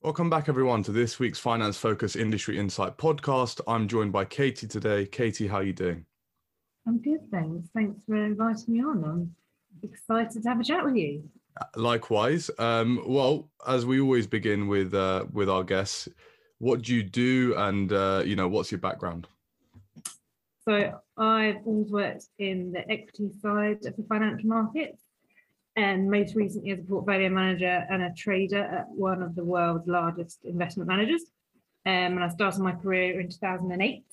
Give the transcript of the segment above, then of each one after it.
Welcome back, everyone, to this week's Finance Focus Industry Insight podcast. I'm joined by Katie today. Katie, how are you doing? I'm good, thanks. Thanks for inviting me on. I'm excited to have a chat with you. Likewise. Um, well, as we always begin with uh, with our guests, what do you do, and uh, you know, what's your background? So I've always worked in the equity side of the financial markets and most recently as a portfolio manager and a trader at one of the world's largest investment managers. Um, and I started my career in 2008.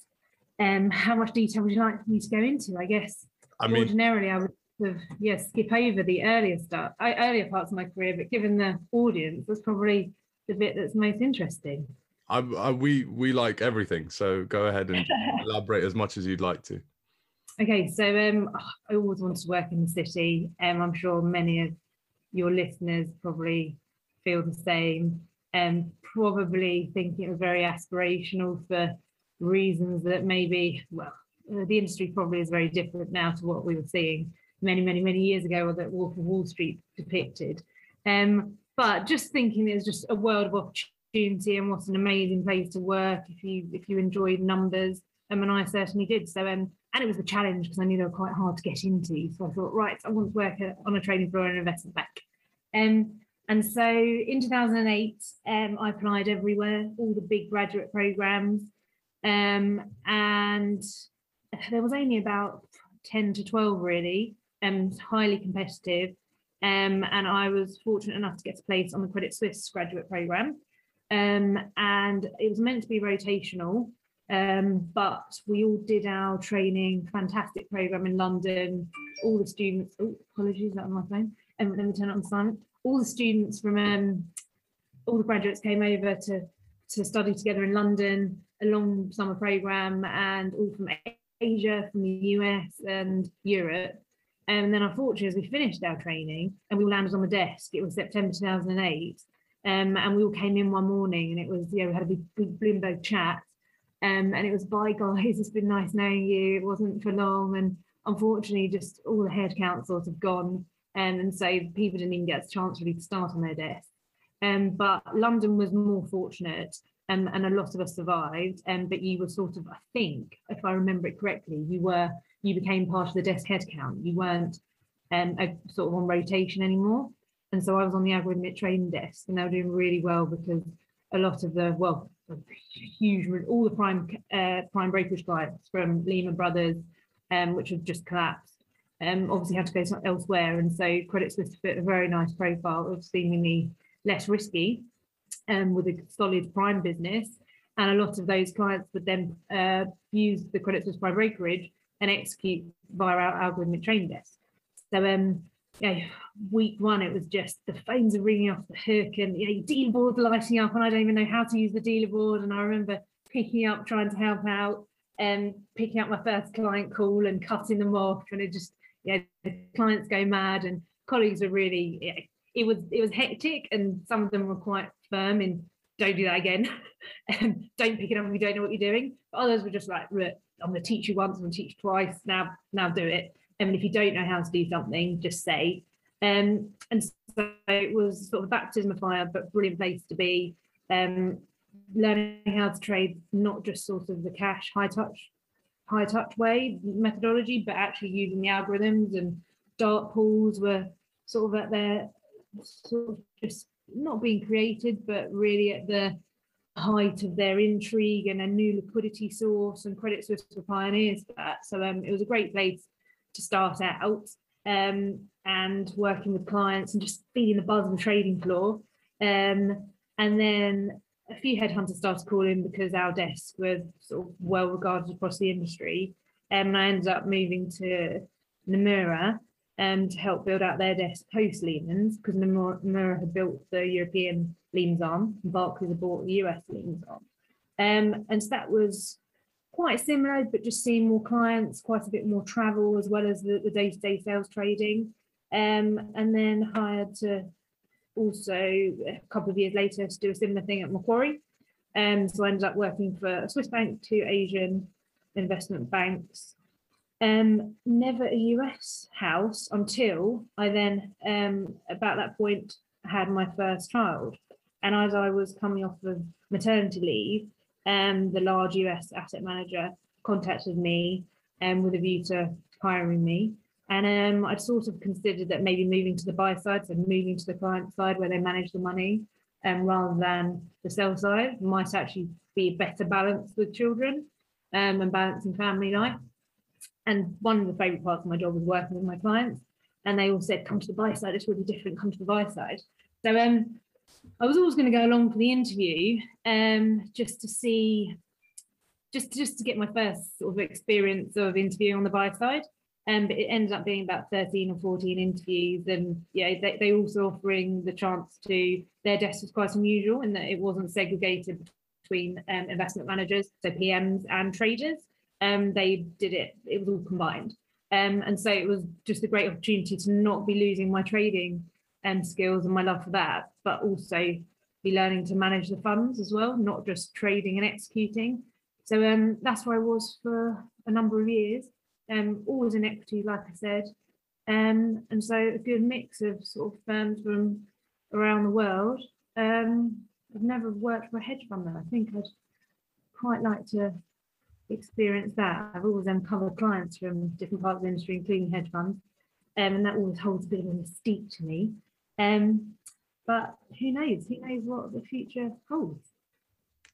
Um, how much detail would you like me to go into? I guess I mean, ordinarily I would have, yeah, skip over the earlier start, earlier parts of my career, but given the audience, that's probably the bit that's most interesting. I, I, we we like everything, so go ahead and elaborate as much as you'd like to. Okay, so um, I always wanted to work in the city. Um, I'm sure many of your listeners probably feel the same, and um, probably thinking it was very aspirational for reasons that maybe, well, uh, the industry probably is very different now to what we were seeing many, many, many years ago, or that Wolf of Wall Street depicted. Um, but just thinking was just a world of opportunity and what an amazing place to work if you if you enjoyed numbers. Um, and I certainly did. So um, and it was a challenge because I knew they were quite hard to get into. So I thought, right, I want to work on a trading floor in an investment bank. Um, and so in 2008, um, I applied everywhere, all the big graduate programs. Um, and there was only about 10 to 12 really, and um, highly competitive. Um, and I was fortunate enough to get a place on the Credit Suisse graduate program. Um, and it was meant to be rotational. Um, but we all did our training, fantastic program in London. All the students, oh, apologies, that on my phone. And um, let me turn it on silent. All the students from um, all the graduates came over to to study together in London, a long summer program, and all from Asia, from the US and Europe. And then, unfortunately, as we finished our training and we all landed on the desk, it was September 2008. Um, and we all came in one morning and it was, you know, we had a big, big Bloomberg chat um, and it was, bye guys, it's been nice knowing you. It wasn't for long. And unfortunately, just all the headcount sort of gone. Um, and so people didn't even get a chance really to start on their desk. Um, but London was more fortunate um, and a lot of us survived. Um, but you were sort of, I think, if I remember it correctly, you were, you became part of the desk head count. You weren't um, a, sort of on rotation anymore. And so I was on the algorithmic trading desk and they were doing really well because a lot of the, well, huge, all the prime uh, prime brokerage clients from Lehman Brothers, um, which have just collapsed, um, obviously had to go elsewhere. And so Credit Suisse fit a very nice profile of seemingly less risky um, with a solid prime business. And a lot of those clients would then uh, use the Credit Suisse prime brokerage and execute via our algorithmic trading desk. So um, yeah, week one, it was just the phones are ringing off the hook and you know, dealer board lighting up, and I don't even know how to use the dealer board. And I remember picking up, trying to help out, and picking up my first client call and cutting them off, and it just yeah, the clients go mad, and colleagues are really yeah, it was it was hectic, and some of them were quite firm in don't do that again, and um, don't pick it up if you don't know what you're doing. But others were just like, I'm going to teach you once, I'm going to teach twice. Now, now do it. I mean, if you don't know how to do something, just say. Um, and so it was sort of a baptism of fire, but brilliant place to be. Um, learning how to trade, not just sort of the cash high touch, high touch way methodology, but actually using the algorithms and dark pools were sort of at their sort of just not being created, but really at the height of their intrigue and a new liquidity source and Credit Suisse were pioneers for that. So um, it was a great place to start out um, and working with clients and just feeling the buzz the trading floor. Um, and then a few headhunters started calling because our desks were sort of well regarded across the industry. Um, and I ended up moving to Nomura um, to help build out their desk post Lehman's because Nomura had built the European Lehman's arm and Barclays had bought the US Lehman's arm. Um, and so that was quite similar, but just seeing more clients, quite a bit more travel, as well as the, the day-to-day sales trading. Um, and then hired to also a couple of years later to do a similar thing at Macquarie. Um, so I ended up working for a Swiss bank, two Asian investment banks, um, never a US house until I then, um, about that point, had my first child. And as I was coming off of maternity leave, um, the large US asset manager contacted me um, with a view to hiring me. And um, I'd sort of considered that maybe moving to the buy side, so moving to the client side where they manage the money, um, rather than the sell side, might actually be better balance with children um, and balancing family life. And one of the favourite parts of my job was working with my clients, and they all said, "Come to the buy side. It's really different. Come to the buy side." So um, I was always going to go along for the interview, um, just to see, just just to get my first sort of experience of interviewing on the buy side. Um, but it ended up being about 13 or 14 interviews. And yeah, they, they also offering the chance to, their desk was quite unusual in that it wasn't segregated between um, investment managers, so PMs and traders. Um, they did it, it was all combined. Um, and so it was just a great opportunity to not be losing my trading um, skills and my love for that, but also be learning to manage the funds as well, not just trading and executing. So um, that's where I was for a number of years um, always in equity, like I said. Um, and so a good mix of sort of firms from around the world. Um, I've never worked for a hedge fund though. I think I'd quite like to experience that. I've always uncovered clients from different parts of the industry, including hedge funds. Um, and that always holds a bit of a mystique to me. Um, but who knows? Who knows what the future holds?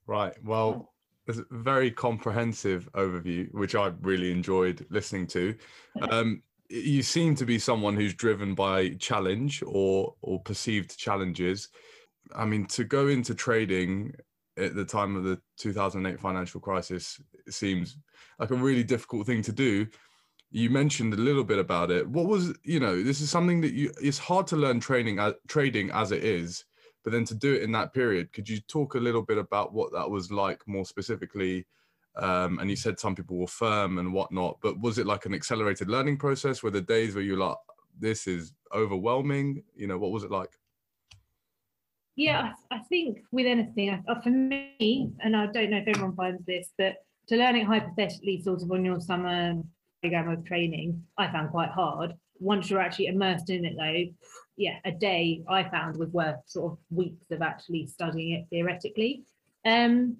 Right. Well, it's a very comprehensive overview, which I really enjoyed listening to. Um, you seem to be someone who's driven by challenge or or perceived challenges. I mean, to go into trading at the time of the 2008 financial crisis seems like a really difficult thing to do. You mentioned a little bit about it. What was, you know, this is something that you it's hard to learn training uh, trading as it is but then to do it in that period could you talk a little bit about what that was like more specifically um, and you said some people were firm and whatnot but was it like an accelerated learning process were the days where you like this is overwhelming you know what was it like yeah i, think with anything uh, for me and i don't know if everyone finds this but to learn it hypothetically sort of on your summer program of training i found quite hard once you're actually immersed in it though yeah, a day I found was worth sort of weeks of actually studying it theoretically. Um,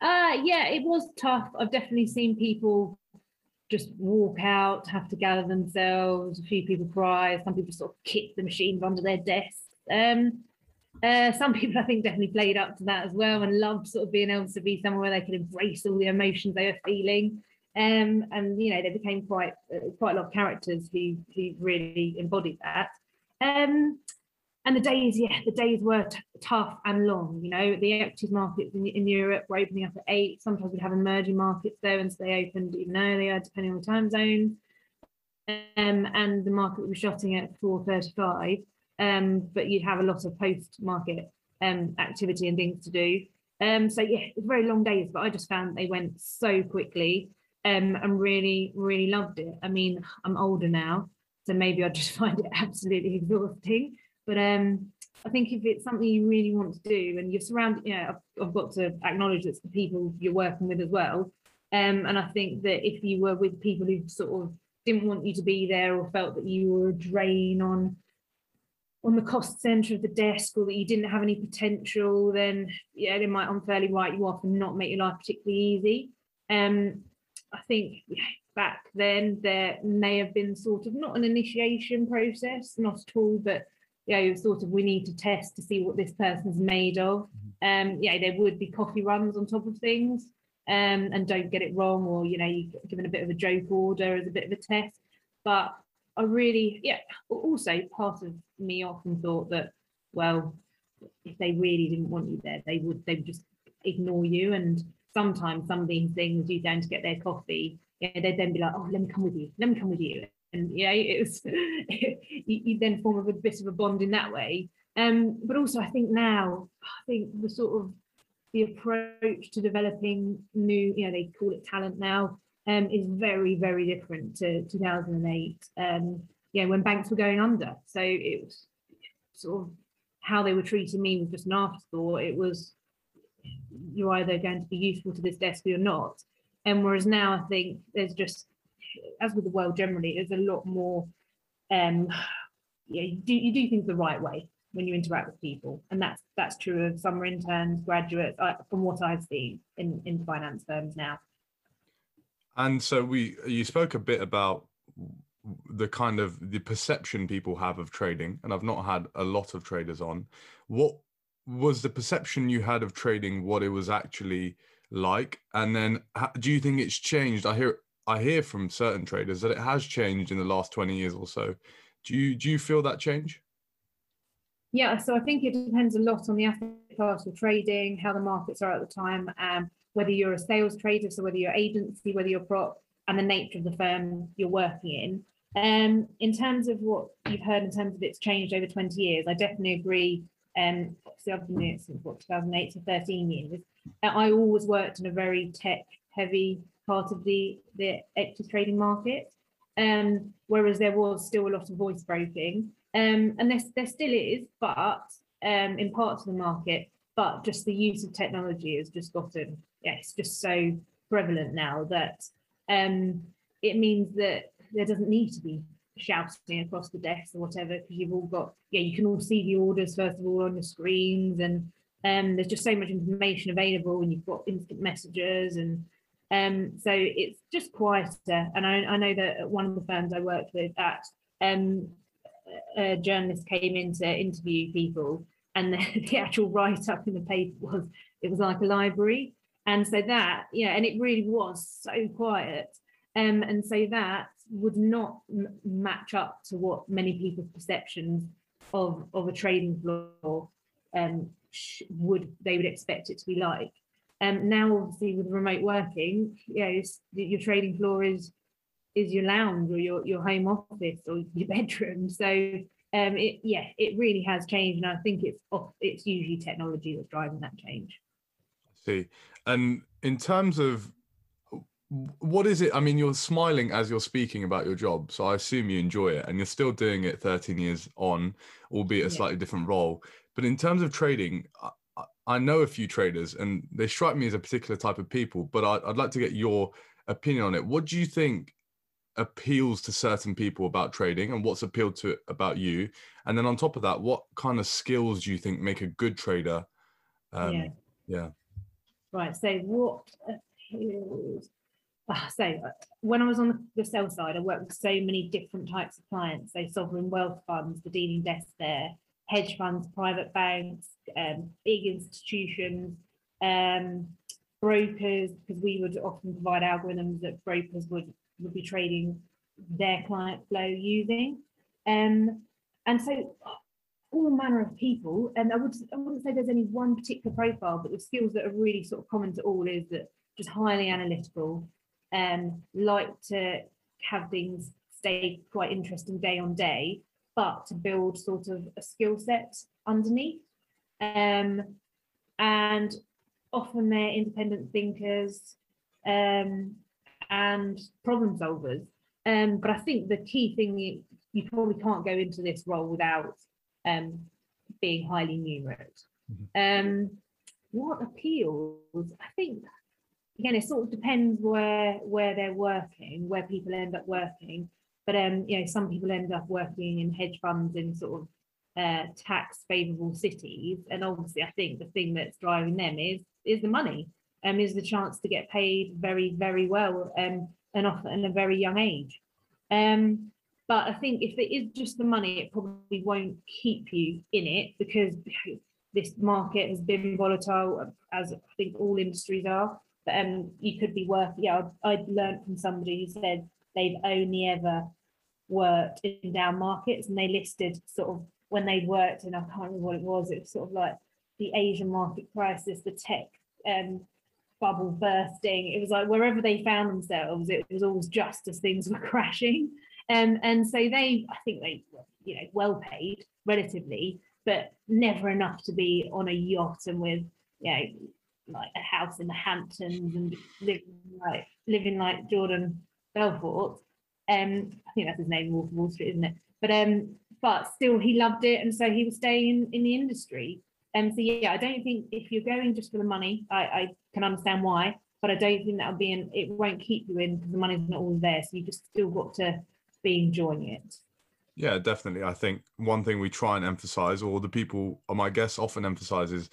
uh, yeah, it was tough. I've definitely seen people just walk out, have to gather themselves. A few people cry. Some people sort of kick the machines under their desks. Um, uh, some people, I think, definitely played up to that as well and loved sort of being able to be somewhere where they could embrace all the emotions they were feeling. Um, and you know, they became quite uh, quite a lot of characters who who really embodied that. Um, and the days, yeah, the days were t- tough and long. You know, the equities markets in, in Europe were opening up at eight. Sometimes we'd have emerging markets there, and so they opened even earlier, depending on the time zone. Um, and the market was shutting at 4:35. Um, but you'd have a lot of post-market um, activity and things to do. Um, so yeah, it was very long days, but I just found they went so quickly um, and really, really loved it. I mean, I'm older now, so maybe I just find it absolutely exhausting. But um, I think if it's something you really want to do and you're surrounded, you know, I've, I've got to acknowledge it's the people you're working with as well. Um, and I think that if you were with people who sort of didn't want you to be there or felt that you were a drain on on the cost center of the desk or that you didn't have any potential, then yeah, they might unfairly write you off and not make your life particularly easy. Um, I think back then there may have been sort of not an initiation process, not at all, but you know, sort of we need to test to see what this person's made of. Mm-hmm. Um, yeah, there would be coffee runs on top of things. Um, and don't get it wrong, or you know, you given a bit of a joke order as a bit of a test. But I really, yeah, also part of me often thought that, well, if they really didn't want you there, they would they would just ignore you. And sometimes some of these things you down to get their coffee yeah, they'd then be like, oh, let me come with you, let me come with you. And yeah, it was, you, you then form a bit of a bond in that way. Um, but also I think now, I think the sort of the approach to developing new, you know, they call it talent now, um, is very, very different to 2008. Um, yeah, when banks were going under. So it was sort of how they were treating me was just an afterthought. It was you're either going to be useful to this desk or you're not. And whereas now I think there's just, as with the world generally, there's a lot more, um, yeah, you do, you do things the right way. when you interact with people, and that's that's true of summer interns, graduates, uh, from what I've seen in in finance firms now. And so we, you spoke a bit about the kind of the perception people have of trading, and I've not had a lot of traders on. What was the perception you had of trading? What it was actually like, and then do you think it's changed? I hear I hear from certain traders that it has changed in the last twenty years or so. Do you do you feel that change? Yeah, so I think it depends a lot on the asset class of trading, how the markets are at the time, um, whether you're a sales trader, so whether you're agency, whether you're prop, and the nature of the firm you're working in. Um, in terms of what you've heard in terms of it's changed over 20 years, I definitely agree. Um, obviously, I've been doing it since what 2008 to 13 years. I always worked in a very tech heavy part of the the equity trading market, um, whereas there was still a lot of voice broking. Um, and there, there still is, but um, in parts of the market, but just the use of technology has just gotten, yeah, it's just so prevalent now that um, it means that there doesn't need to be shouting across the desk or whatever, because you've all got, yeah, you can all see the orders first of all on your screens, and um, there's just so much information available, and you've got instant messages, and um, so it's just quieter. And I, I know that one of the firms I worked with at um, a journalist came in to interview people and the, the actual write-up in the paper was it was like a library and so that yeah and it really was so quiet um, and so that would not m- match up to what many people's perceptions of of a trading floor um, sh- would they would expect it to be like um, now obviously with remote working yeah your trading floor is is your lounge or your, your home office or your bedroom. So um, it yeah, it really has changed, and I think it's off, it's usually technology that's driving that change. I see. And in terms of what is it? I mean, you're smiling as you're speaking about your job, so I assume you enjoy it, and you're still doing it 13 years on, albeit a slightly yeah. different role. But in terms of trading, I, I, know a few traders, and they strike me as a particular type of people. But I, I'd like to get your opinion on it. What do you think appeals to certain people about trading and what's appealed to about you and then on top of that what kind of skills do you think make a good trader um, yeah. yeah right so what appeals so uh, when I was on the sell side, I worked with so many different types of clients. So sovereign wealth funds, the dealing desk there, hedge funds, private banks, um, big institutions, um, brokers, because we would often provide algorithms that brokers would would be trading their client flow using. Um, and so all manner of people, and I would I wouldn't say there's any one particular profile, but the skills that are really sort of common to all is that just highly analytical, um, like to have things stay quite interesting day on day, but to build sort of a skill set underneath. Um, and often they're independent thinkers, um, and problem solvers. Um, but I think the key thing you, you probably can't go into this role without um, being highly numerate. Mm-hmm. Um, what appeals? I think again it sort of depends where where they're working, where people end up working. But um, you know, some people end up working in hedge funds in sort of uh, tax favorable cities, and obviously, I think the thing that's driving them is is the money um, is the chance to get paid very, very well um, and often at a very young age. Um, but I think if it is just the money, it probably won't keep you in it because this market has been volatile, as I think all industries are. Um, you could be worth, yeah, I learned from somebody who said they've only ever worked in down markets and they listed sort of when they worked, and I can't remember what it was, it was sort of like the Asian market crisis, the tech um, bubble bursting. It was like wherever they found themselves, it was always just as things were crashing. Um, and so they, I think they, were, you know, well paid relatively, but never enough to be on a yacht and with, you know, like a house in the Hamptons and living like living like Jordan Belfort. Um, I think that's his name, Wolf of Wall Street, isn't it? But um, but still he loved it, and so he was staying in the industry. Um, so yeah, I don't think if you're going just for the money, I, I can understand why, but I don't think that'll be in. It won't keep you in because the money's not all there. So you just still got to be enjoying it. Yeah, definitely. I think one thing we try and emphasize, or the people, my guests often emphasize, is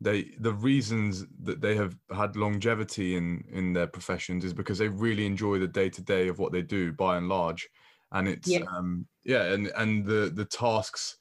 they the reasons that they have had longevity in in their professions is because they really enjoy the day to day of what they do by and large, and it's yeah. um yeah, and and the the tasks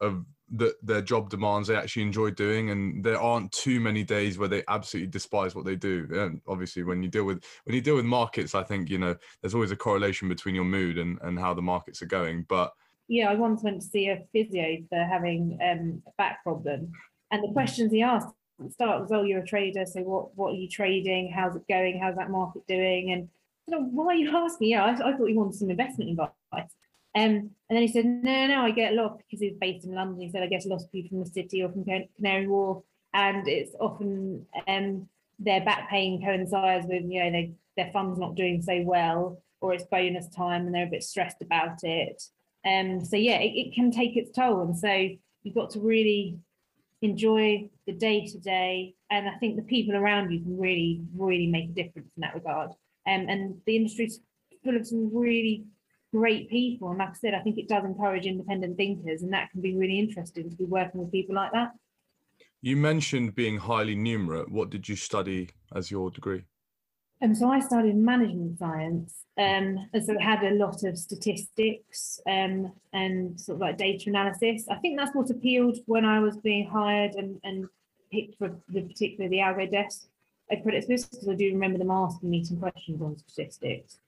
of that their job demands they actually enjoy doing. And there aren't too many days where they absolutely despise what they do. And obviously when you deal with when you deal with markets i think you know there's always a correlation between your mood and and how the markets are going. But yeah i once went to see a physio for having um, a back problem and the questions he asked start was oh you're a trader so what what are you trading how's it going how's that market doing and you know, why are you asking yeah I, I thought you wanted some investment advice um, and then he said, no, no, I get a lot because he's based in London. He said, I get a lot of people from the city or from Canary Wharf. And it's often um, their back pain coincides with, you know, they, their fund's not doing so well or it's bonus time and they're a bit stressed about it. Um, so, yeah, it, it can take its toll. And so you've got to really enjoy the day to day. And I think the people around you can really, really make a difference in that regard. Um, and the industry's full of some really great people. And like I said, I think it does encourage independent thinkers, and that can be really interesting to be working with people like that. You mentioned being highly numerate. What did you study as your degree? Um, so I studied management science, um, and so it had a lot of statistics um, and sort of like data analysis. I think that's what appealed when I was being hired and, and picked for the particular the algo desk at Credit Suisse because I do remember them asking me some questions on statistics.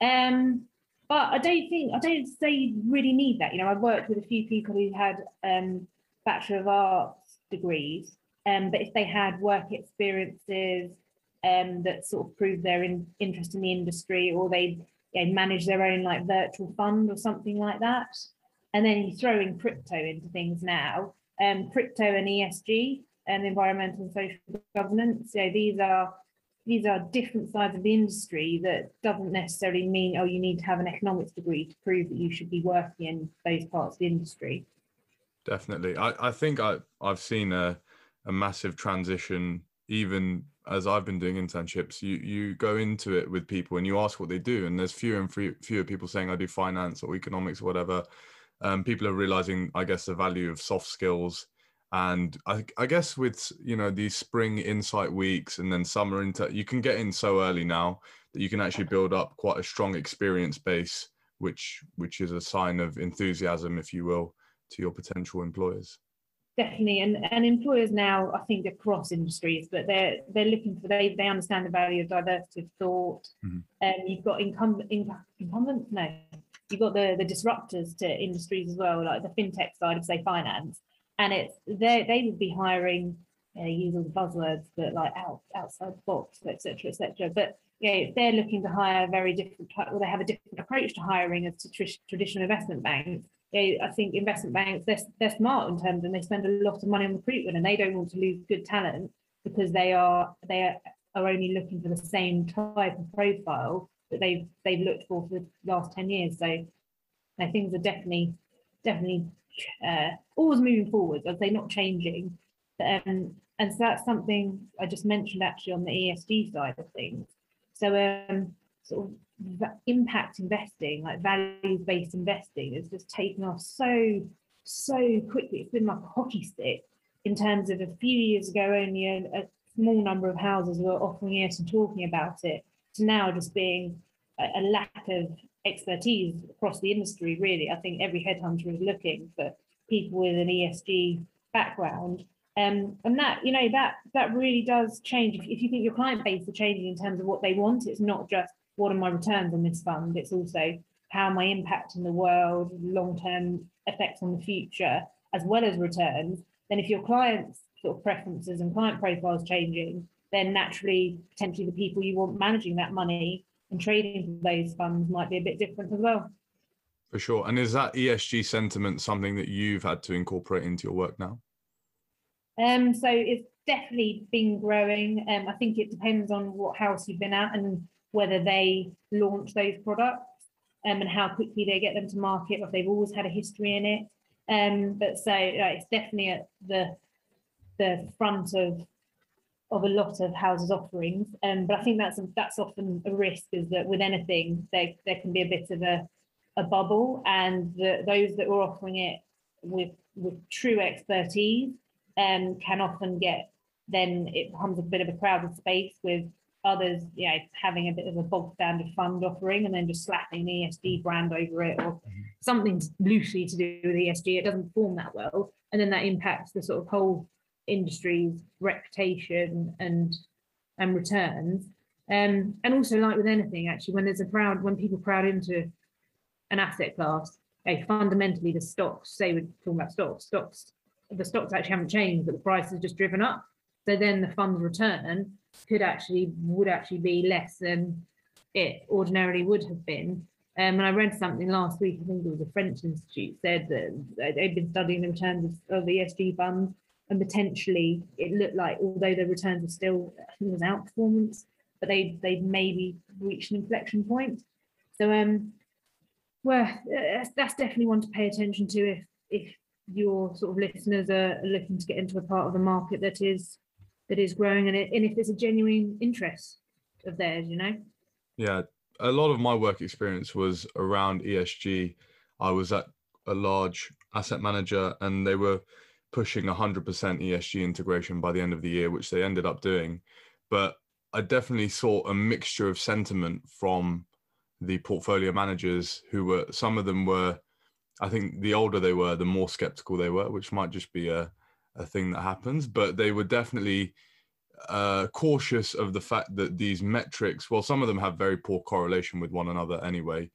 Um, but I don't think I don't say you really need that. You know, I've worked with a few people who had um, Bachelor of Arts degrees, um, but if they had work experiences um, that sort of prove their in, interest in the industry, or they you know, manage their own like virtual fund or something like that, and then you throw in crypto into things now, um, crypto and ESG and environmental and social governance. So these are these are different sides of the industry that doesn't necessarily mean oh you need to have an economics degree to prove that you should be working in those parts of the industry. Definitely. I, I think I, i've seen a, a massive transition even as i've been doing internships you you go into it with people and you ask what they do and there's fewer and fewer people saying i do finance or economics or whatever. Um, people are realizing i guess the value of soft skills. And I, I, guess with you know these spring insight weeks and then summer into you can get in so early now that you can actually build up quite a strong experience base which which is a sign of enthusiasm if you will to your potential employers definitely. And and employers now i think across industries but they're they're looking for they they understand the value of diversity of thought. And mm-hmm. um, you've got incumbent incumbents no you've got the the disruptors to industries as well like the fintech side of say finance. And it's they they would be hiring you know, use all the buzzwords but like out outside the box etc etc but yeah if they're looking to hire a very different type or they have a different approach to hiring as to tr- traditional investment banks yeah, I think investment banks they're, they're smart in terms and they spend a lot of money on recruitment and they don't want to lose good talent because they are they are, are only looking for the same type of profile that they've they've looked for for the last 10 years so things are definitely definitely uh, always moving forward. I'd say not changing. Um, and so that's something I just mentioned actually on the ESG side of things. So um, sort of impact investing, like values based investing, has just taken off so so quickly. It's been like a hockey stick in terms of a few years ago, only a, a small number of houses were offering it and talking about it, to now just being a, a lack of expertise across the industry, really. I think every headhunter is looking for people with an ESG background. Um, and that, you know, that that really does change. If, if you think your client base are changing in terms of what they want, it's not just what are my returns on this fund, it's also how am I impacting the world, long-term effects on the future, as well as returns. Then if your clients' sort of preferences and client profiles changing, then naturally potentially the people you want managing that money and trading those funds might be a bit different as well. For sure. And is that ESG sentiment something that you've had to incorporate into your work now? Um, so it's definitely been growing. Um, I think it depends on what house you've been at and whether they launch those products um, and how quickly they get them to market, or if they've always had a history in it. Um, but so it's definitely at the the front of of a lot of houses offerings. Um, but I think that's that's often a risk is that with anything there there can be a bit of a, a bubble, and the, those that were offering it with with true expertise um, can often get then it becomes a bit of a crowded space with others, you know, having a bit of a bog standard fund offering and then just slapping an ESG brand over it or mm-hmm. something loosely to do with ESG. It doesn't form that well. And then that impacts the sort of whole industry's reputation and and returns. Um, and also like with anything, actually, when there's a crowd, when people crowd into an asset class, okay, fundamentally the stocks, say we're talking about stocks, stocks, the stocks actually haven't changed, but the price has just driven up. So then the fund's return could actually would actually be less than it ordinarily would have been. Um, and I read something last week, I think it was a French institute, said that they'd been studying the returns of, the ESG funds and potentially it looked like, although the returns were still, it was outperformance, but they they maybe reached an inflection point. So um, well, that's, that's definitely one to pay attention to if if your sort of listeners are looking to get into a part of the market that is that is growing and, it, and if there's a genuine interest of theirs, you know? Yeah, a lot of my work experience was around ESG. I was at a large asset manager and they were pushing 100% ESG integration by the end of the year, which they ended up doing. But I definitely saw a mixture of sentiment from the portfolio managers who were, some of them were, I think the older they were, the more skeptical they were, which might just be a, a thing that happens, but they were definitely uh, cautious of the fact that these metrics, well, some of them have very poor correlation with one another anyway.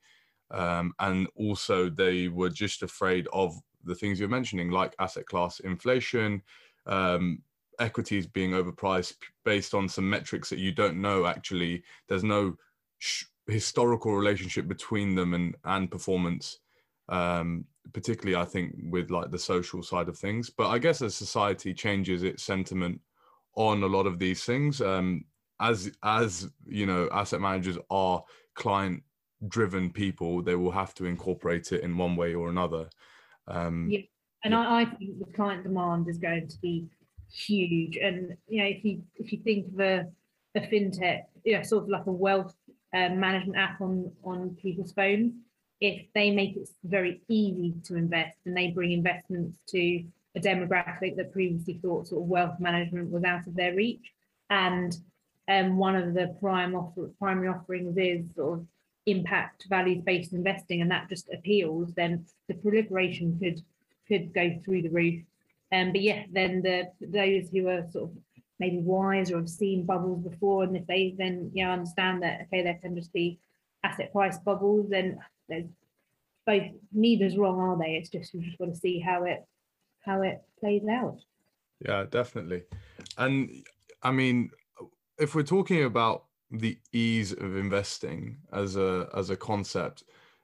Um, and also, they were just afraid of the things you're mentioning, like asset class inflation, um, equities being overpriced based on some metrics that you don't know actually. There's no sh- historical relationship between them and, and performance um, particularly I think with like the social side of things. But I guess as society changes its sentiment on a lot of these things, um, as as you know, asset managers are client driven people, they will have to incorporate it in one way or another. Um, yeah, and yeah. I, I think the client demand is going to be huge. And you know, if you if you think of a, a fintech, you know, sort of like a wealth uh, management app on on people's phones if they make it very easy to invest and they bring investments to a demographic that previously thought sort of wealth management was out of their reach. And um, one of the prime offer, primary offerings is sort of impact values based investing, and that just appeals, then the proliferation could could go through the roof. Um, but yeah, then the those who are sort of maybe wise or have seen bubbles before, and if they then you know understand that okay, there can just be asset price bubbles, then both neither's wrong, are they? It's just we just want to see how it how it plays out. Yeah, definitely. And I mean, if we're talking about the ease of investing as a as a concept,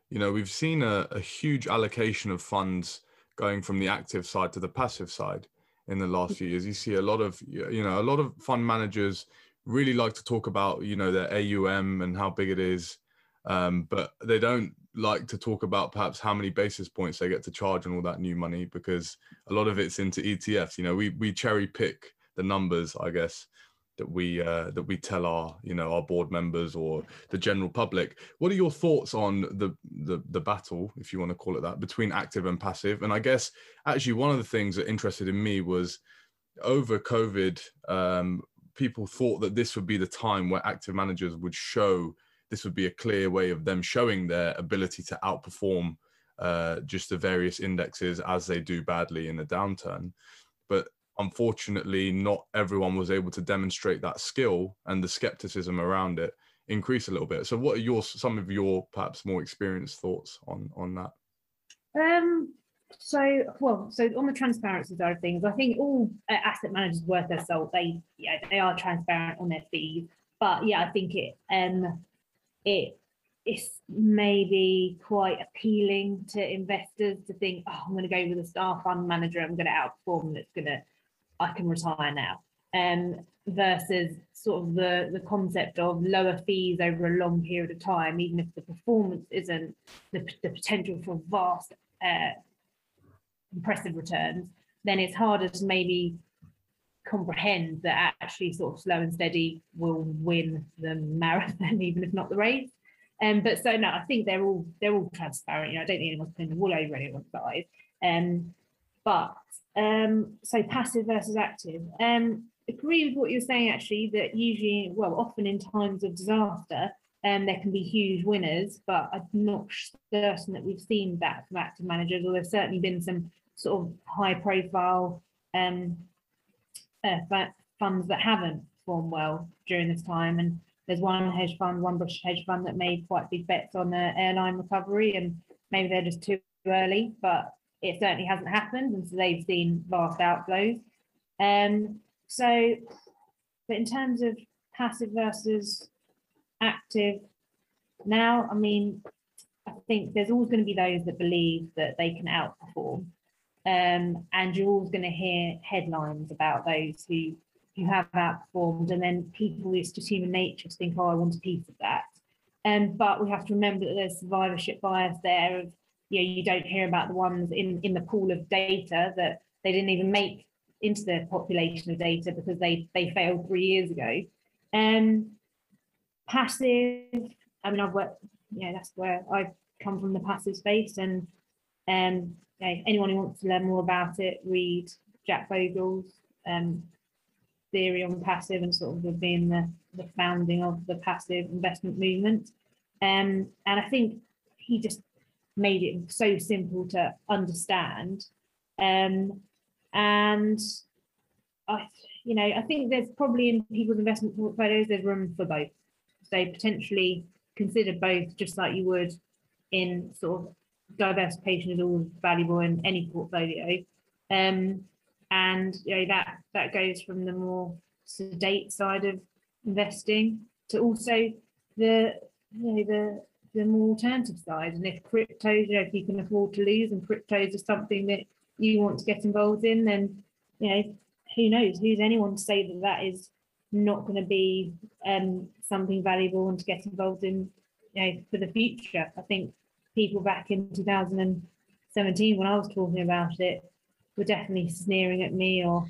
you know, we've seen a, a huge allocation of funds going from the active side to the passive side in the last few years. You see a lot of you know a lot of fund managers really like to talk about you know their AUM and how big it is, um, but they don't like to talk about perhaps how many basis points they get to charge on all that new money because a lot of it's into ETFs. You know, we we cherry pick the numbers, I guess, that we uh, that we tell our you know our board members or the general public. What are your thoughts on the the the battle, if you want to call it that, between active and passive? And I guess actually one of the things that interested in me was over COVID, um, people thought that this would be the time where active managers would show this would be a clear way of them showing their ability to outperform uh, just the various indexes as they do badly in a downturn. But unfortunately, not everyone was able to demonstrate that skill, and the skepticism around it increased a little bit. So, what are your some of your perhaps more experienced thoughts on on that? Um. So, well, so on the transparency side of things, I think all uh, asset managers worth their salt. They, yeah, they are transparent on their fees. But yeah, I think it um it it's maybe quite appealing to investors to think, oh, I'm going to go with a star fund manager. I'm going to outperform. That's going to, I can retire now. Um, versus sort of the the concept of lower fees over a long period of time, even if the performance isn't the, the potential for vast, uh, impressive returns, then it's harder to maybe comprehend that actually sort of slow and steady will win the marathon, even if not the race. Um, but so no, I think they're all they're all transparent. You know, I don't think anyone's putting the wool over anyone's eyes. Um, but um, so passive versus active. Um, agree with what you're saying actually that usually, well, often in times of disaster, um, there can be huge winners, but I'm not certain that we've seen that from active managers, or there's certainly been some sort of high profile um, uh, funds that haven't performed well during this time. And there's one hedge fund, one British hedge fund that made quite big bets on the airline recovery, and maybe they're just too early, but it certainly hasn't happened, and so they've seen vast outflows. Um, so, but in terms of passive versus active, now, I mean, I think there's always going to be those that believe that they can outperform. Um, and you're always going to hear headlines about those who who have outperformed, and then people, it's just human nature to think, oh, I want a piece of that. Um, but we have to remember that there's survivorship bias there of, you know, you don't hear about the ones in, in the pool of data that they didn't even make into the population of data because they they failed three years ago. Um, passive. I mean, I've worked. Yeah, that's where I've come from the passive space, and um, yeah, anyone who wants to learn more about it, read Jack Bogle's um, theory on passive and sort of being the the founding of the passive investment movement. Um, and I think he just made it so simple to understand. Um, and I, you know, I think there's probably in people's investment portfolios there's room for both. So potentially consider both, just like you would in sort of diversification is always valuable in any portfolio. Um, and you know that that goes from the more sedate side of investing to also the you know the the more alternative side. And if crypto, you know, if you can afford to lose and cryptos is something that you want to get involved in, then you know, who knows? Who's anyone to say that that is not going to be um, something valuable and to get involved in, you know, for the future? I think people back in 2017 when I was talking about it were definitely sneering at me or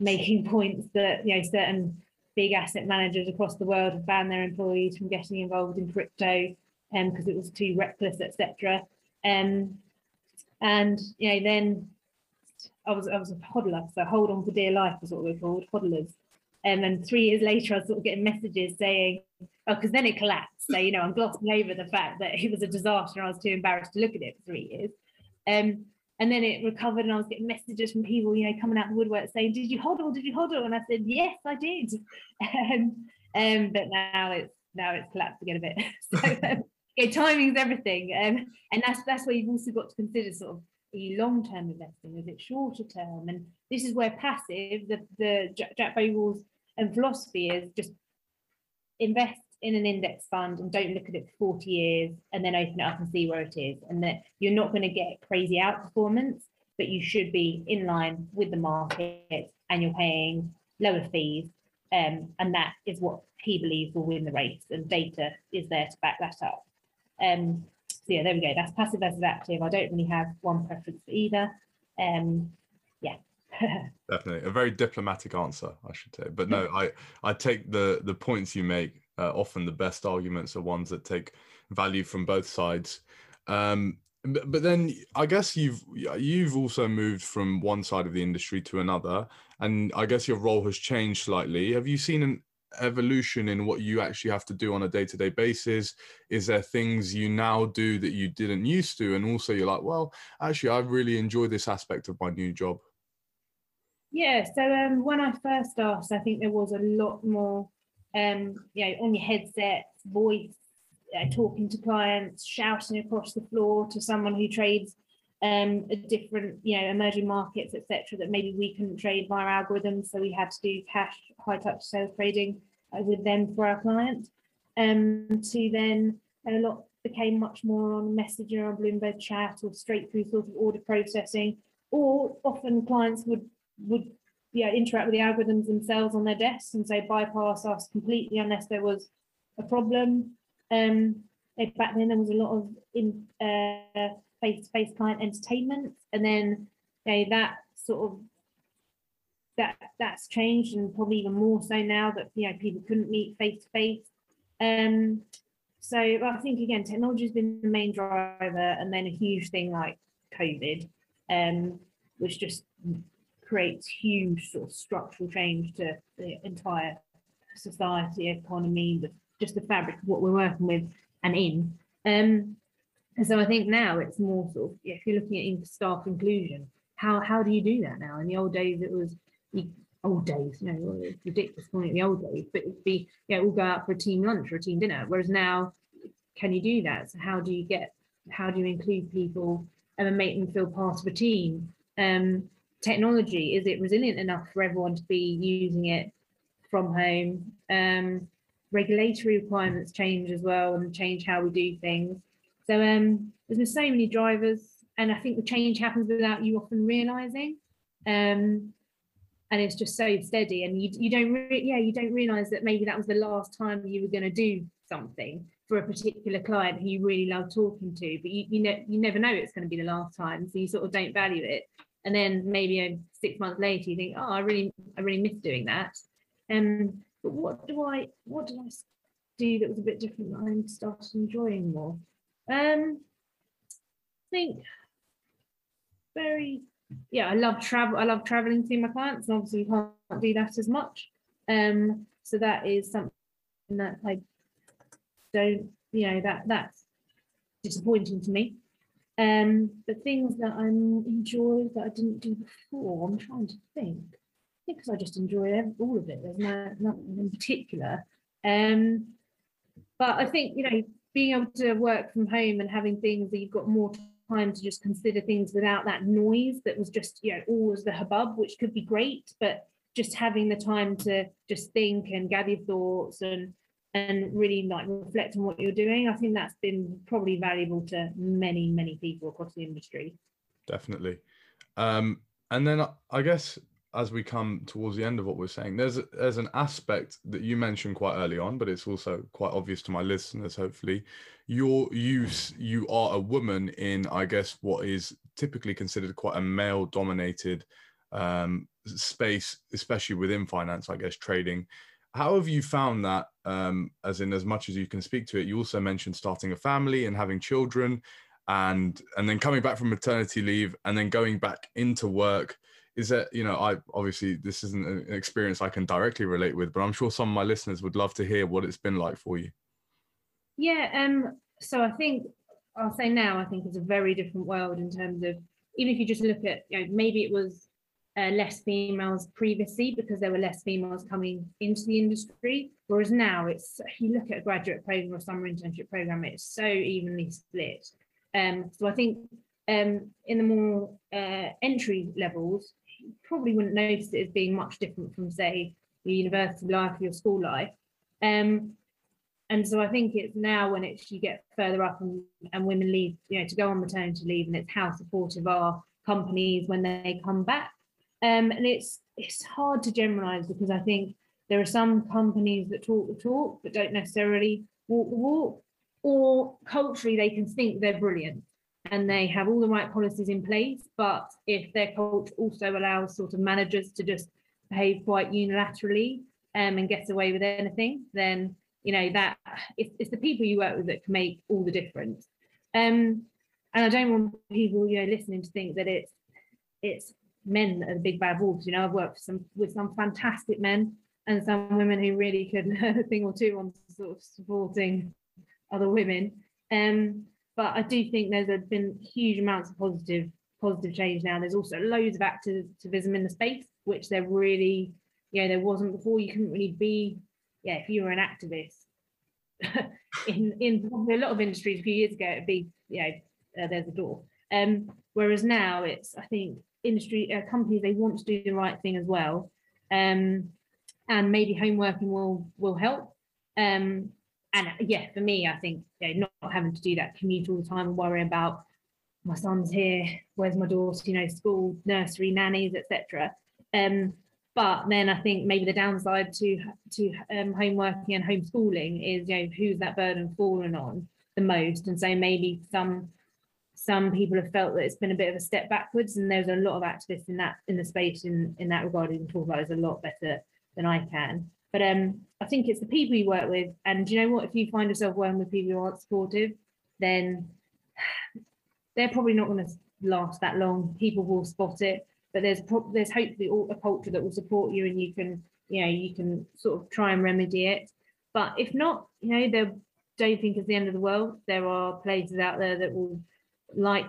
making points that you know certain big asset managers across the world have banned their employees from getting involved in crypto and um, because it was too reckless, etc. Um, and you know then I was I was a hodler, so hold on for dear life is what we're called, hodlers. Um, and three years later, I was sort of getting messages saying, oh, because then it collapsed. So, you know, I'm glossing over the fact that it was a disaster and I was too embarrassed to look at it for three years. Um, and then it recovered and I was getting messages from people, you know, coming out of the woodwork saying, did you hodl? Did you hodl? And I said, yes, I did. Um, um, but now it's now it's collapsed again a bit. so, um, yeah, timing is everything. Um, and that's that's where you've also got to consider sort of long-term investing? Is it shorter term? And this is where passive, the, the Jack Bogle's and philosophy is just invest in an index fund and don't look at it for 40 years and then open it up and see where it is. And that you're not going to get crazy outperformance, but you should be in line with the market and you're paying lower fees. Um, and that is what he believes will win the race. And data is there to back that up. Um, yeah, there we go. That's passive versus active. I don't really have one preference for either. Um, yeah. Definitely a very diplomatic answer, I should say. But no, I I take the the points you make. Uh, often the best arguments are ones that take value from both sides. Um, but, but then I guess you've you've also moved from one side of the industry to another, and I guess your role has changed slightly. Have you seen an evolution in what you actually have to do on a day-to-day basis? Is there things you now do that you didn't used to? And also you're like well actually i really enjoy this aspect of my new job. Yeah so um, when i first started i think there was a lot more um, you know on your headset voice uh, talking to clients shouting across the floor to someone who trades um, different, you know, emerging markets, etc., that maybe we couldn't trade via algorithms. So we had to do cash, high touch sales trading uh, with them for our client. Um, to then a lot became much more on Messenger, on Bloomberg Chat, or straight through sort of order processing. Or often clients would would yeah interact with the algorithms themselves on their desks and say bypass us completely unless there was a problem. Um, back then there was a lot of in uh, face-to-face client entertainment and then know, that sort of that that's changed and probably even more so now that you know people couldn't meet face to face um so I think again, technology has been the main driver, and then a huge thing like COVID, um, which just creates huge sort of structural change to the entire society, economy, the, just the fabric of what we're working with and in. Um, and so I think now it's more sort of if you're looking at staff inclusion, how how do you do that now? In the old days, it was old days, you know, it's ridiculous calling it the old days, but it'd be yeah, we'll go out for a team lunch or a team dinner. Whereas now, can you do that? So how do you get how do you include people and make them feel part of a team? Um, technology is it resilient enough for everyone to be using it from home? Um, regulatory requirements change as well and change how we do things. So um, there's been so many drivers, and I think the change happens without you often realizing. Um, and it's just so steady, and you you don't re- yeah you don't realize that maybe that was the last time you were going to do something for a particular client who you really love talking to, but you you, ne- you never know it's going to be the last time, so you sort of don't value it. And then maybe um, six months later, you think, oh, I really I really miss doing that. Um, but what do I what do I do that was a bit different that I started enjoying more? Um, I think very, yeah, I love travel. I love traveling to my clients, and obviously can't do that as much. Um, so that is something that I don't, you know, that that's disappointing to me. Um, but things that I enjoy that I didn't do before, I'm trying to think. Think because I just enjoy all of it. There's no, nothing in particular. Um, but I think you know being able to work from home and having things that you've got more time to just consider things without that noise that was just you know always the hubbub which could be great but just having the time to just think and gather your thoughts and and really like reflect on what you're doing i think that's been probably valuable to many many people across the industry. Definitely. Um and then i guess as we come towards the end of what we're saying, there's there's an aspect that you mentioned quite early on, but it's also quite obvious to my listeners. Hopefully, your use you are a woman in, I guess, what is typically considered quite a male-dominated um, space, especially within finance. I guess trading. How have you found that? Um, as in, as much as you can speak to it, you also mentioned starting a family and having children, and and then coming back from maternity leave, and then going back into work is that you know i obviously this isn't an experience i can directly relate with but i'm sure some of my listeners would love to hear what it's been like for you. Yeah um so i think i'll say now i think it's a very different world in terms of even if you just look at you know maybe it was uh, less females previously because there were less females coming into the industry whereas now it's if you look at a graduate program or summer internship program it's so evenly split. Um so i think um, in the more uh, entry levels, probably wouldn't notice it as being much different from, say, your university life or your school life. Um, and so I think it's now when it's you get further up and, and women leave, you know, to go on maternity leave, and it's how supportive are companies when they come back. Um, and it's it's hard to generalize because I think there are some companies that talk the talk but don't necessarily walk the walk, or culturally they can think they're brilliant and they have all the right policies in place. But if their culture also allows sort of managers to just behave quite unilaterally um, and get away with anything, then you know that it's, it's the people you work with that can make all the difference. Um, and I don't want people, you know, listening to think that it's it's men that are the big bad wolves. You know, I've worked with some with some fantastic men and some women who really could learn a thing or two on sort of supporting other women. Um, but I do think there's been huge amounts of positive positive change now. There's also loads of activism in the space, which there really, you know, there wasn't before. You couldn't really be, yeah, if you were an activist in in probably a lot of industries a few years ago, it'd be, you know, uh, there's a door. Um, whereas now it's, I think, industry uh, companies they want to do the right thing as well, um, and maybe home working will will help. Um, and yeah, for me, I think you know, not having to do that commute all the time and worry about my son's here, where's my daughter, you know, school, nursery, nannies, etc. Um, but then I think maybe the downside to to um, home working and homeschooling is, you know, who's that burden fallen on the most, and so maybe some some people have felt that it's been a bit of a step backwards, and there's a lot of activists in that in the space in in that regard. You can talk about it a lot better than I can. But um, I think it's the people you work with. And you know what? If you find yourself working with people who aren't supportive, then they're probably not going to last that long. People will spot it, but there's pro- there's hopefully a culture that will support you, and you can you know you can sort of try and remedy it. But if not, you know, they don't think it's the end of the world. There are places out there that will like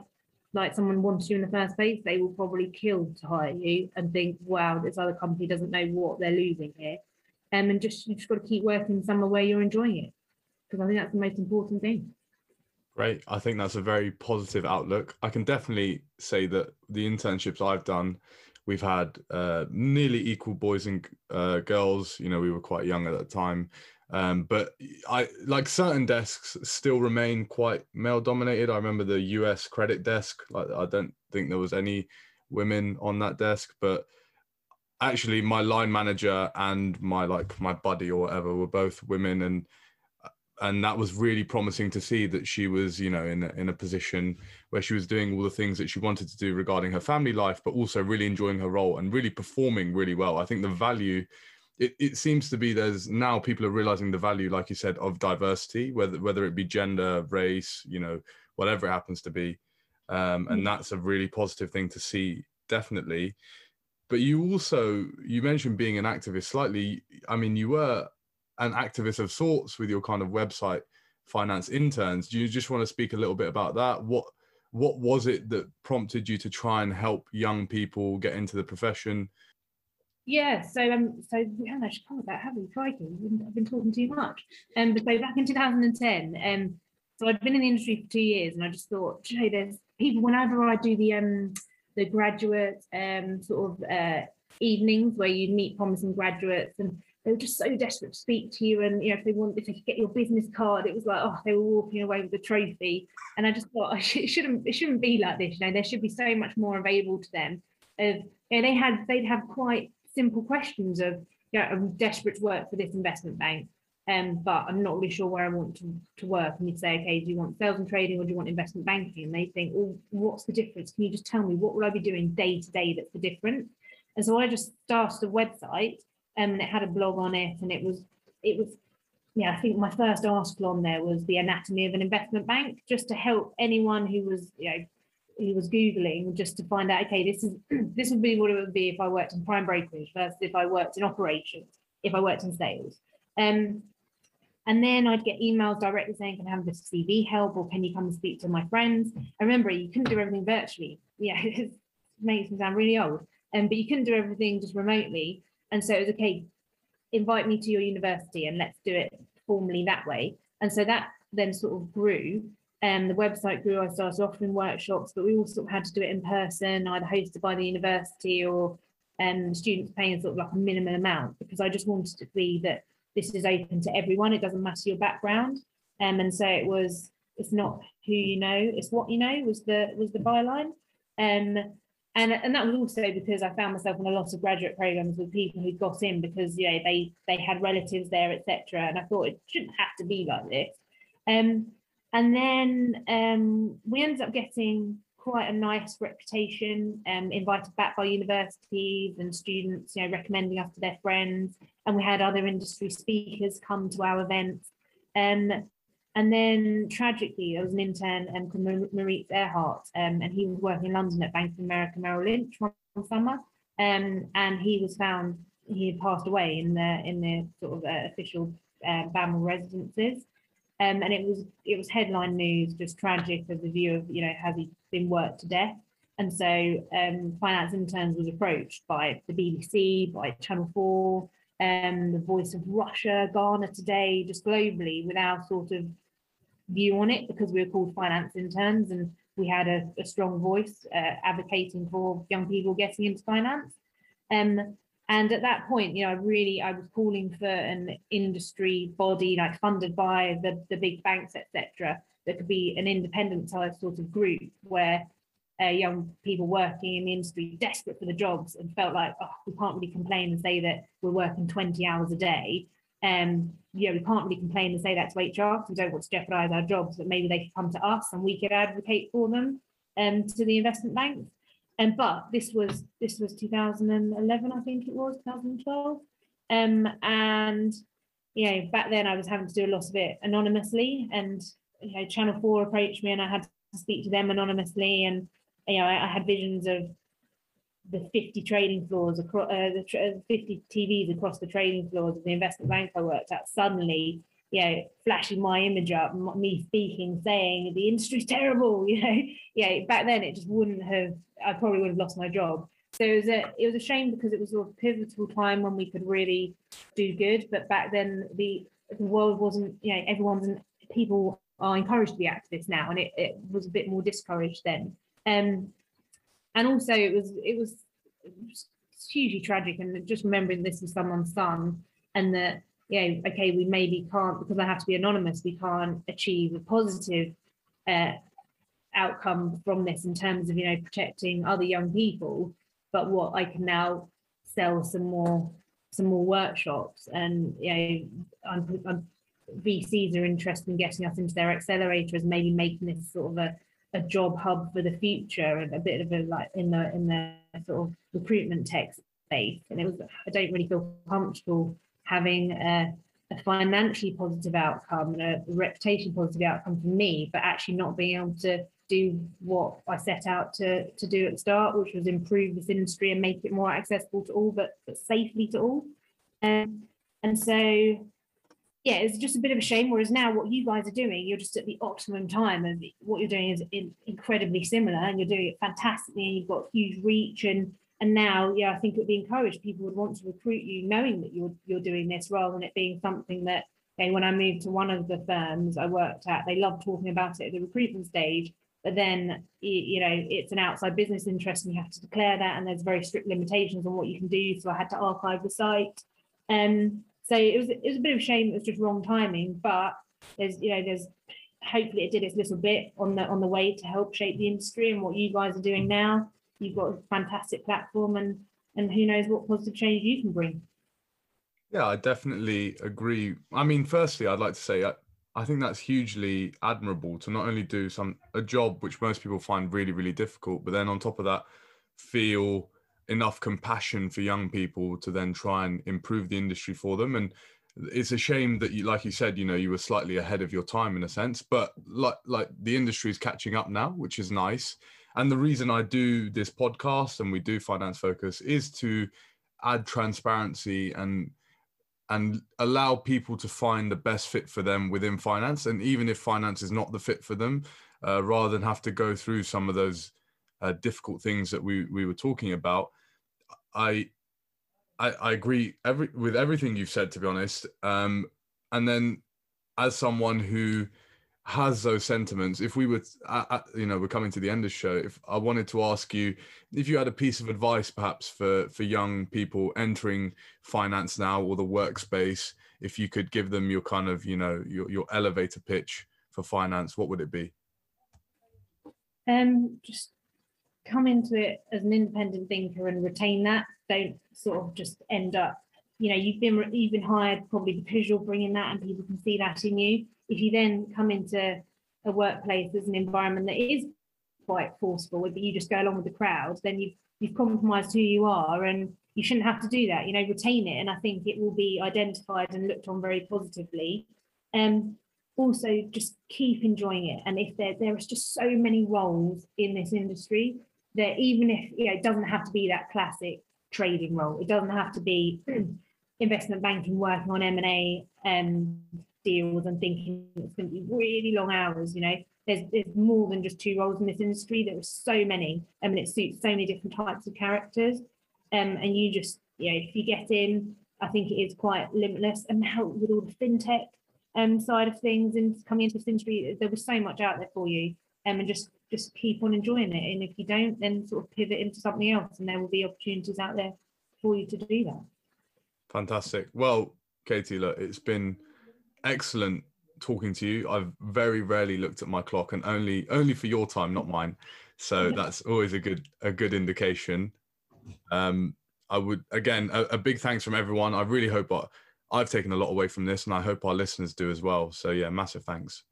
like someone wants you in the first place, they will probably kill to hire you and think, wow, this other company doesn't know what they're losing here. Um, and just you just got to keep working somewhere where you're enjoying it. Because I think that's the most important thing. Great. I think that's a very positive outlook. I can definitely say that the internships I've done, we've had uh, nearly equal boys and uh, girls. You know, we were quite young at that time. Um, but I like certain desks still remain quite male dominated. I remember the US credit desk. Like I don't think there was any women on that desk, but actually my line manager and my like my buddy or whatever were both women and and that was really promising to see that she was you know in a, in a position where she was doing all the things that she wanted to do regarding her family life but also really enjoying her role and really performing really well. I think the value it, it seems to be there's now people are realizing the value like you said of diversity whether whether it be gender race you know whatever it happens to be. Um, and mm. that's a really positive thing to see definitely but you also you mentioned being an activist slightly i mean you were an activist of sorts with your kind of website finance interns do you just want to speak a little bit about that what what was it that prompted you to try and help young people get into the profession yeah, so um, so we haven't actually covered that, have? Crikey, I've been talking too much. Um, but so back in 2010, um, so I'd been in the industry for two years, and I just thought, you know, there's people. Whenever I do the um, the graduate um, sort of uh, evenings where you meet promising graduates, and they were just so desperate to speak to you, and you know, if they want, if they could get your business card, it was like, oh, they were walking away with the trophy, and I just thought, I sh- it shouldn't, it shouldn't be like this. You know, there should be so much more available to them. Of, you know, they had, they'd have quite simple questions of, yeah, I'm desperate to work for this investment bank, um, but I'm not really sure where I want to, to work. And you'd say, okay, do you want sales and trading or do you want investment banking? And they think, well, what's the difference? Can you just tell me what will I be doing day to day that's the difference? And so I just started a website um, and it had a blog on it and it was, it was, yeah, I think my first article on there was the anatomy of an investment bank, just to help anyone who was, you know, he was googling just to find out okay this is this would be what it would be if i worked in prime brokerage versus if i worked in operations if i worked in sales um, and then I'd get emails directly saying, Can I have this CV help or can you come and speak to my friends? I remember you couldn't do everything virtually. Yeah, it makes me sound really old. Um, but you couldn't do everything just remotely. And so it was okay, invite me to your university and let's do it formally that way. And so that then sort of grew um, the website grew. I started offering workshops, but we also had to do it in person, either hosted by the university or um, students paying sort of like a minimum amount because I just wanted to be that this is open to everyone. It doesn't matter your background. Um, and so it was, it's not who you know, it's what you know was the was the byline. Um, and, and that was also because I found myself in a lot of graduate programs with people who got in because you know they they had relatives there, etc. And I thought it shouldn't have to be like this. Um, and then um, we ended up getting quite a nice reputation, um, invited back by universities and students, you know, recommending us to their friends. And we had other industry speakers come to our events. Um, and then tragically, there was an intern um, called Moritz Erhardt, um, and he was working in London at Bank of America Merrill Lynch one summer. Um, and he was found, he had passed away in the in the sort of uh, official uh, residences. Um, and it was it was headline news, just tragic as a view of you know has he been worked to death, and so um, Finance Interns was approached by the BBC, by Channel Four, um, the Voice of Russia, Ghana Today, just globally with our sort of view on it because we were called Finance Interns and we had a, a strong voice uh, advocating for young people getting into finance. Um, and at that point, you know, I really I was calling for an industry body like funded by the, the big banks, etc., that could be an independent type sort of group where uh, young people working in the industry desperate for the jobs and felt like oh, we can't really complain and say that we're working 20 hours a day. Um, you know, we can't really complain and say that to HR because we don't want to jeopardize our jobs, but maybe they could come to us and we could advocate for them um, to the investment banks. And but this was this was 2011, I think it was 2012. Um, and you know, back then I was having to do a lot of it anonymously, and you know, Channel Four approached me, and I had to speak to them anonymously, and you know, I, I had visions of the 50 trading floors across uh, the uh, 50 TVs across the trading floors of the investment bank I worked at. Suddenly, you know, flashing my image up, me speaking, saying the industry's terrible. You know, yeah, back then it just wouldn't have. I probably would have lost my job. So it was a it was a shame because it was a pivotal time when we could really do good. But back then the the world wasn't. You know, everyone's people are encouraged to be activists now, and it, it was a bit more discouraged then. Um, and also it was, it was hugely tragic. And just remembering this was someone's son, and that you know, okay, we maybe can't because I have to be anonymous. We can't achieve a positive uh, outcome from this in terms of you know protecting other young people. But what I can now sell some more some more workshops, and you know, I'm, I'm, VCs are interested in getting us into their accelerators, maybe making this sort of a a job hub for the future and a bit of a like in the in the sort of recruitment tech space. And it was I don't really feel comfortable having a, a financially positive outcome and a reputation positive outcome for me, but actually not being able to do what I set out to, to do at the start, which was improve this industry and make it more accessible to all, but, but safely to all. Um, and so, yeah, it's just a bit of a shame. Whereas now, what you guys are doing, you're just at the optimum time, and what you're doing is in, incredibly similar, and you're doing it fantastically, and you've got huge reach and and now yeah i think it would be encouraged. People would want to recruit you knowing that you're you're doing this rather than it being something that okay, when i moved to one of the firms i worked at they loved talking about it at the recruitment stage. But then you know it's an outside business interest and you have to declare that and there's very strict limitations on what you can do. So i had to archive the site. Um so it was it was a bit of a shame. It was just wrong timing but there's you know there's hopefully it did its little bit on the on the way to help shape the industry and what you guys are doing now you've got a fantastic platform and and who knows what positive change you can bring. Yeah i definitely agree. I mean firstly i'd like to say I, I think that's hugely admirable to not only do some a job which most people find really really difficult but then on top of that feel enough compassion for young people to then try and improve the industry for them. And it's a shame that you like you said you know you were slightly ahead of your time in a sense but like like the industry is catching up now which is nice and the reason I do this podcast and we do Finance Focus is to add transparency and and allow people to find the best fit for them within finance. And even if finance is not the fit for them, uh, rather than have to go through some of those uh, difficult things that we we were talking about, I I, I agree every with everything you've said. To be honest, um, and then as someone who has those sentiments if we were you know we're coming to the end of the show if i wanted to ask you if you had a piece of advice perhaps for for young people entering finance now or the workspace if you could give them your kind of you know your, your elevator pitch for finance what would it be? Um just come into it as an independent thinker and retain that. Don't sort of just end up you know you've been you've been hired probably because you're bringing that and people can see that in you. If you then come into a workplace as an environment that is quite forceful but you just go along with the crowd then you've you've compromised who you are and you shouldn't have to do that you know retain it. And i think it will be identified and looked on very positively. And um, also just keep enjoying it. And if there there is just so many roles in this industry that even if you know it doesn't have to be that classic trading role it doesn't have to be investment banking working on M&A um, deals and thinking it's going to be really long hours, you know, there's, there's more than just two roles in this industry. There are so many, I mean, it suits so many different types of characters. Um, and you just, you know, if you get in, I think it is quite limitless. And now with all the fintech um, side of things and coming into this industry, there was so much out there for you. Um, and just just keep on enjoying it. And if you don't, then sort of pivot into something else, and there will be opportunities out there for you to do that. Fantastic. Well, Katie, look, it's been excellent talking to you. I've very rarely looked at my clock, and only only for your time, not mine. So that's always a good a good indication. Um, I would again a, a big thanks from everyone. I really hope I, I've taken a lot away from this, and I hope our listeners do as well. So yeah, massive thanks.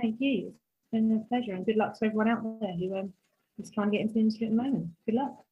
Thank you. It's been a pleasure, and good luck to everyone out there who um, is trying to get into the industry at the moment. Good luck.